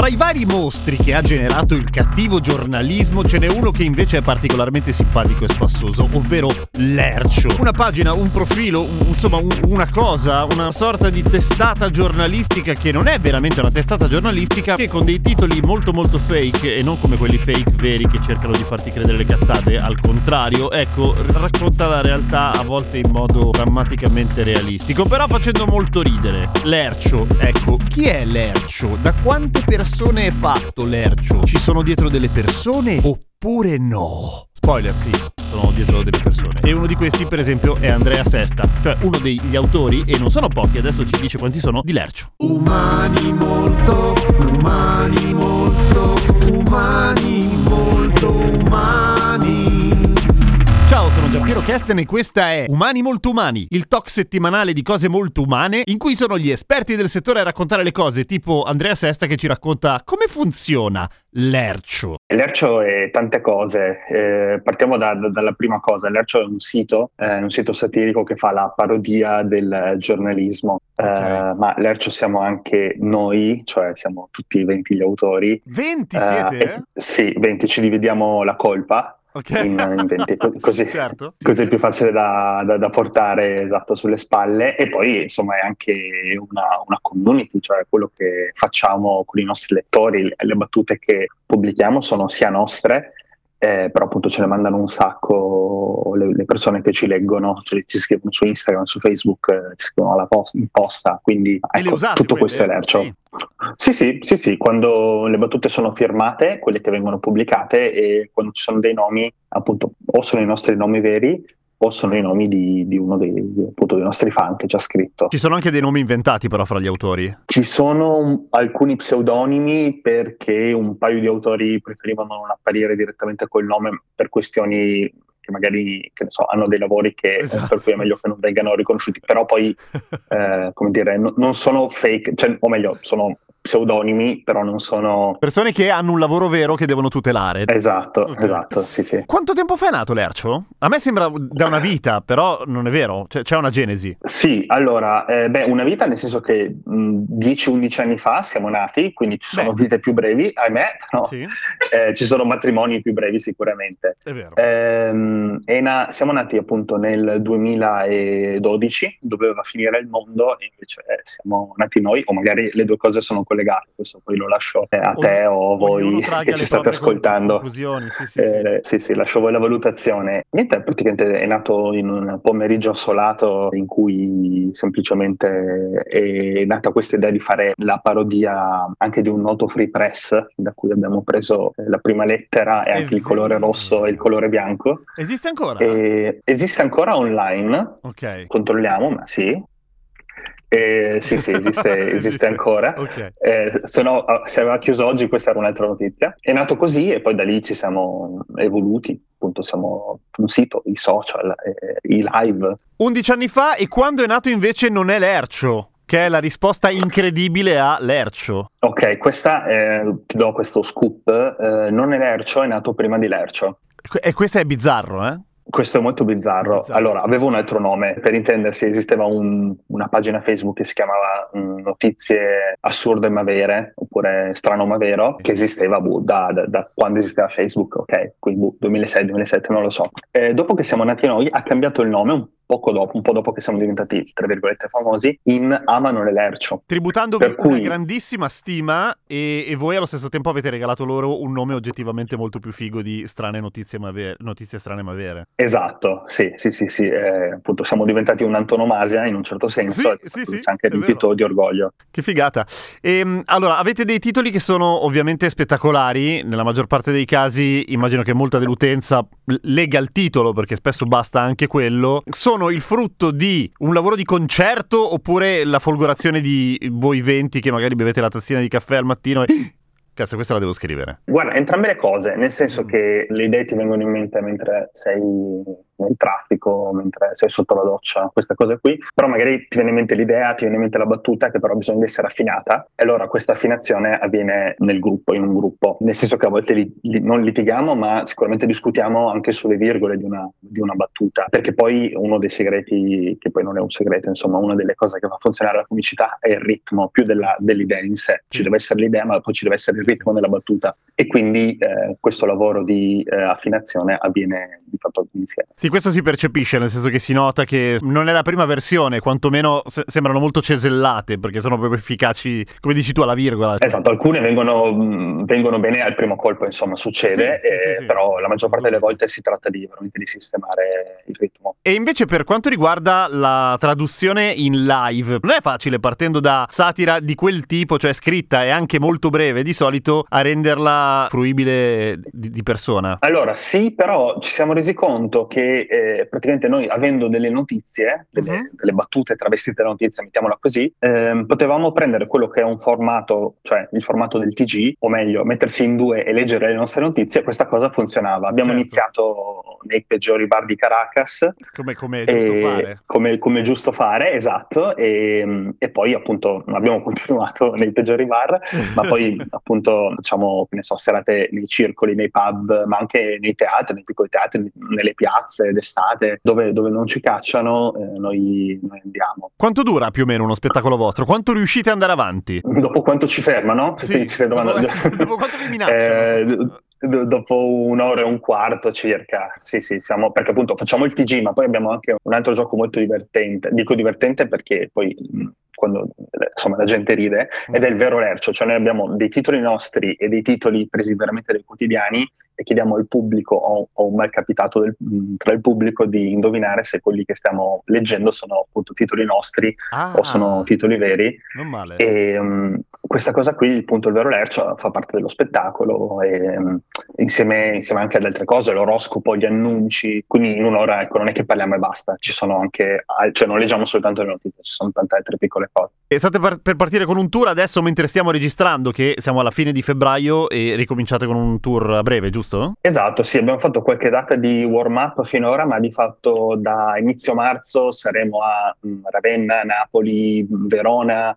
Tra i vari mostri che ha generato il cattivo giornalismo ce n'è uno che invece è particolarmente simpatico e spassoso, ovvero Lercio. Una pagina, un profilo, un- insomma un- una cosa, una sorta di testata giornalistica che non è veramente una testata giornalistica, che con dei titoli molto molto fake e non come quelli fake veri che cercano di farti credere le cazzate, al contrario, ecco, racconta la realtà a volte in modo drammaticamente realistico, però facendo molto ridere. Lercio, ecco, chi è Lercio? Da quante persone è fatto Lercio? Ci sono dietro delle persone oppure no? Spoiler, sì, sono dietro delle persone. E uno di questi, per esempio, è Andrea Sesta, cioè uno degli autori, e non sono pochi, adesso ci dice quanti sono, di Lercio. Umani molto, umani molto, umani molto umani. Giampiero Kesten e questa è Umani Molto Umani, il talk settimanale di cose molto umane in cui sono gli esperti del settore a raccontare le cose, tipo Andrea Sesta che ci racconta come funziona l'ercio. L'Ercio è tante cose, Eh, partiamo da- da- dalla prima cosa, l'Ercio è un sito, eh, un sito satirico che fa la parodia del giornalismo, Eh, Ok. ma l'Ercio siamo anche noi, cioè siamo tutti e 20 gli autori. 20 Eh, siete? e- eh? sì, 20 ci dividiamo la colpa Ok. in, in 20, co- così, Certo. così è più facile da, da- da portare esatto, sulle spalle e poi insomma è anche una, una community, cioè quello che facciamo con i nostri lettori, le, le battute che pubblichiamo sono sia nostre, eh, però appunto ce ne mandano un sacco le, le persone che ci leggono, cioè ci scrivono su Instagram, su Facebook, eh, ci scrivono alla post- in posta, quindi ecco, usate tutto questo è lercio. Sì. Sì, sì, sì, sì, quando le battute sono firmate, quelle che vengono pubblicate e quando ci sono dei nomi, appunto, o sono i nostri nomi veri o sono i nomi di, di uno dei, appunto, dei nostri fan che ci ha scritto. Ci sono anche dei nomi inventati però fra gli autori. Ci sono un- alcuni pseudonimi perché un paio di autori preferivano non apparire direttamente col nome per questioni che magari che ne so, hanno dei lavori che, Esatto. per cui è meglio che non vengano riconosciuti, però poi eh, come dire, no- non sono fake, cioè, o meglio, sono pseudonimi, però non sono... Persone che hanno un lavoro vero che devono tutelare. Esatto, Ok. esatto, sì, sì. Quanto tempo fa è nato l'ercio? A me sembra da una vita, però non è vero, C'è- c'è una genesi. Sì, allora, eh, beh, una vita nel senso che mh, 10-11 anni fa siamo nati, quindi ci sono Beh. vite più brevi, ahimè, però Sì, eh, ci sono matrimoni più brevi sicuramente. è vero. È na- siamo nati appunto nel 2012, doveva finire il mondo e invece eh, siamo nati noi, o magari le due cose sono collegate, questo poi lo lascio a te o a voi che ci state ascoltando. sì, sì, sì. Eh, sì, sì, lascio a voi la valutazione. Niente, praticamente è nato in un pomeriggio assolato in cui semplicemente è nata questa idea di fare la parodia anche di un noto free press da cui abbiamo preso la prima lettera e anche il colore rosso e il colore bianco. Esiste ancora? E esiste ancora online, Ok. controlliamo, ma sì. Eh, sì, sì, esiste, esiste ancora. Ok. Eh, se no, ah, se aveva chiuso oggi, questa era un'altra notizia. È nato così e poi da lì ci siamo evoluti. Appunto, siamo un sito, i social, eh, i live. 11 anni fa e quando è nato invece non è Lercio, che è la risposta incredibile a Lercio. Ok, questa è- ti do questo scoop. eh, non è Lercio, è nato prima di Lercio. E questo è bizzarro, eh? Questo è molto bizzarro. Bizzarro. Allora, avevo un altro nome, per intendersi, esisteva un- una pagina Facebook che si chiamava mm, Notizie assurde ma vere, oppure strano ma vero, che esisteva boh, da, da- da quando esisteva Facebook, ok? Quindi boh, 2006-2007, non lo so. Eh, dopo che siamo nati noi, ha cambiato il nome un poco dopo, un po' dopo che siamo diventati, tra virgolette, famosi, in Amano le Lercio. Tributandovi Per cui- una grandissima stima e, e voi allo stesso tempo avete regalato loro un nome oggettivamente molto più figo di strane notizie, ma vere, notizie strane ma vere. Esatto, sì, sì, sì, sì, eh, appunto siamo diventati un'antonomasia in un certo senso, Sì, e sì, sì, c'è anche è riempito di orgoglio. Che figata. Ehm, allora, avete dei titoli che sono ovviamente spettacolari, nella maggior parte dei casi immagino che molta dell'utenza lega il titolo perché spesso basta anche quello. Sono il frutto di un lavoro di concerto oppure la folgorazione di voi 20 che magari bevete la tazzina di caffè al mattino e Cazzo, questa la devo scrivere. Guarda, entrambe le cose, nel senso Mm. che le idee ti vengono in mente mentre sei nel traffico, mentre sei sotto la doccia, queste cose qui, però magari ti viene in mente l'idea, ti viene in mente la battuta che però bisogna essere affinata. E allora questa affinazione avviene nel gruppo, in un gruppo, nel senso che a volte li- li- non litighiamo ma sicuramente discutiamo anche sulle virgole di una, di una battuta, perché poi uno dei segreti, che poi non è un segreto, insomma una delle cose che fa funzionare la comicità è il ritmo più della- dell'idea in sé, ci deve essere l'idea ma poi ci deve essere il ritmo nella battuta. E quindi eh, questo lavoro di eh, affinazione avviene di fatto insieme. Sì, questo si percepisce, nel senso che si nota che non è la prima versione, quantomeno se- sembrano molto cesellate, perché sono proprio efficaci, come dici tu, alla virgola. Esatto, alcune vengono, vengono bene al primo colpo, insomma, succede, sì, eh, sì, sì. però la maggior parte delle volte si tratta di veramente di sistemare il ritmo. E invece per quanto riguarda la traduzione in live, non è facile partendo da satira di quel tipo, cioè scritta e anche molto breve di solito, a renderla fruibile di, di persona. Allora, sì, però ci siamo resi conto che eh, praticamente noi, avendo delle notizie, delle, Mhm. delle battute travestite da notizie, mettiamola così, ehm, potevamo prendere quello che è un formato, cioè il formato del TG, o meglio, mettersi in due e leggere le nostre notizie, e questa cosa funzionava. Abbiamo Certo. iniziato nei peggiori bar di Caracas, Come, come è giusto e- fare. Come, come è giusto fare, esatto, e, e poi appunto abbiamo continuato nei peggiori bar, ma poi appunto che ne so, serate nei circoli, nei pub, ma anche nei teatri, nei piccoli teatri, nelle piazze d'estate, dove, dove non ci cacciano, eh, noi, noi andiamo. Quanto dura più o meno uno spettacolo vostro? Quanto riuscite ad andare avanti? Dopo quanto ci fermano? Sì, dopo- dopo quanto vi minacciano? Eh, dopo un'ora e un quarto circa, sì sì, siamo, perché appunto facciamo il TG, ma poi abbiamo anche un altro gioco molto divertente, dico divertente perché poi quando eh, insomma la gente ride, ed è il vero lercio, cioè noi abbiamo dei titoli nostri e dei titoli presi veramente dai quotidiani e chiediamo al pubblico o, o un malcapitato del- mh, tra il pubblico di indovinare se quelli che stiamo leggendo sono appunto titoli nostri Ah, o sono titoli veri non male. e um, questa cosa qui, appunto, il vero lercio fa parte dello spettacolo e, um, insieme, insieme anche ad altre cose, l'oroscopo, gli annunci. Quindi in un'ora, ecco, non è che parliamo e basta, ci sono anche, cioè non leggiamo soltanto le notizie, ci sono tante altre piccole cose. E state par- per partire con un tour adesso mentre stiamo registrando, che siamo alla fine di febbraio e ricominciate con un tour a breve, giusto? Esatto, sì, abbiamo fatto qualche data di warm-up finora, ma di fatto da inizio marzo saremo a mm, Ravenna, Napoli, Verona,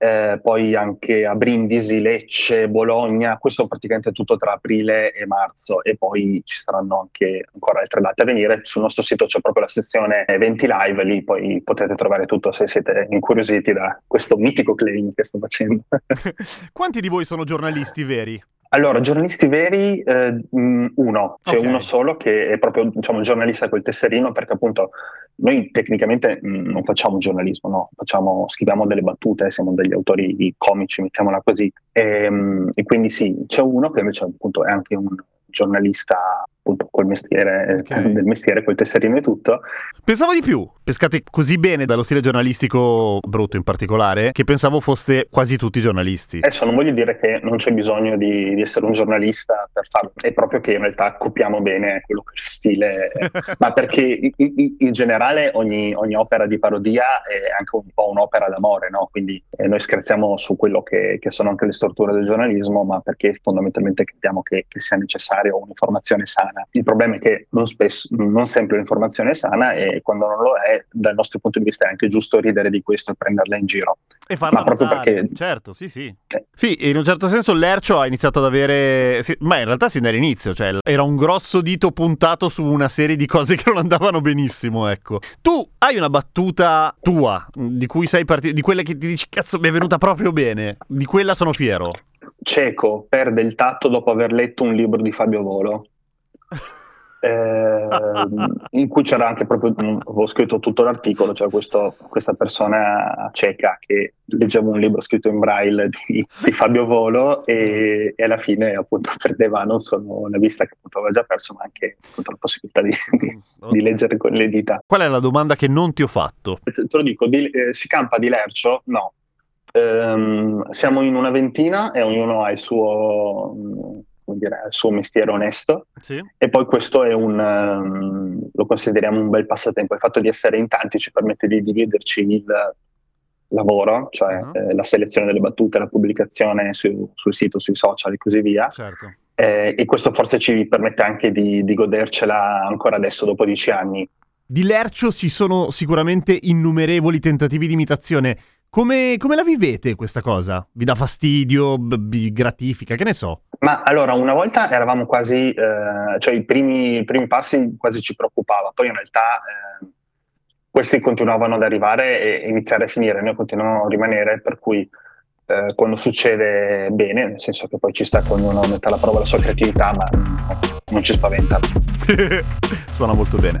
eh, poi anche a Brindisi, Lecce, Bologna, questo praticamente tutto tra aprile e marzo e poi ci saranno anche ancora altre date a venire. Sul nostro sito c'è proprio la sezione eventi live, lì poi potete trovare tutto se siete incuriositi da questo mitico claim che sto facendo. Quanti di voi sono giornalisti veri? Allora, giornalisti veri, eh, mh, uno, c'è Ok. uno solo che è proprio diciamo, giornalista col tesserino, perché appunto noi tecnicamente mh, non facciamo giornalismo, no? Facciamo, scriviamo delle battute, siamo degli autori comici, mettiamola così. E, mh, e quindi sì, c'è uno che invece appunto è anche un giornalista appunto col mestiere, Ok. del mestiere, col tesserino e tutto. Pensavo di più. Pescate così bene dallo stile giornalistico brutto in particolare, che pensavo foste quasi tutti giornalisti. Adesso non voglio dire che non c'è bisogno di, di essere un giornalista per farlo, è proprio che in realtà copiamo bene quello che è il stile, ma perché in generale ogni, ogni opera di parodia è anche un po' un'opera d'amore, no? Quindi eh, noi scherziamo su quello che, che sono anche le storture del giornalismo, ma perché fondamentalmente crediamo che, che sia necessaria un'informazione sana. Il problema è che non, spesso, non sempre l'informazione è sana e quando non lo è, dal nostro punto di vista è anche giusto ridere di questo e prenderla in giro. E farla Ma proprio notare. perché- Certo, sì, sì. Eh. Sì, in un certo senso l'Ercio ha iniziato ad avere... sì, ma in realtà sin dall'inizio, cioè era un grosso dito puntato su una serie di cose che non andavano benissimo, ecco. Tu hai una battuta tua, di cui sei partito, di quelle che ti dici, cazzo, mi è venuta proprio bene. Di quella sono fiero. Cieco perde il tatto dopo aver letto un libro di Fabio Volo. Ehm, in cui c'era anche proprio, mm, avevo scritto tutto l'articolo, c'era questo- questa persona cieca che leggeva un libro scritto in braille di, di Fabio Volo e, e alla fine appunto perdeva non solo la vista che appunto aveva già perso, ma anche appunto, la possibilità di, di- di leggere con le dita. Qual è la domanda che non ti ho fatto? Te te lo dico, di- eh, si campa di Lercio? No. Ehm, siamo in una ventina e ognuno ha il suo, mm, dire, il suo mestiere onesto Sì. e poi questo è un, ehm, lo consideriamo un bel passatempo. Il fatto di essere in tanti ci permette di dividerci il, lavoro, cioè uh-huh. eh, la selezione delle battute, la pubblicazione su, sul sito, sui social e così via. Certo. Eh, e questo forse ci permette anche di, di godercela ancora adesso, dopo dieci anni. Di Lercio ci sono sicuramente innumerevoli tentativi di imitazione. Come, come, la vivete questa cosa? Vi dà fastidio? Vi gratifica? Che ne so? Ma allora, una volta eravamo quasi, eh, cioè i primi, i primi, passi quasi ci preoccupava, poi in realtà eh, questi continuavano ad arrivare e iniziare a finire, noi continuavamo a rimanere, per cui eh, quando succede bene, nel senso che poi ci sta quando uno mette alla prova la sua creatività, ma non ci spaventa. Suona molto bene.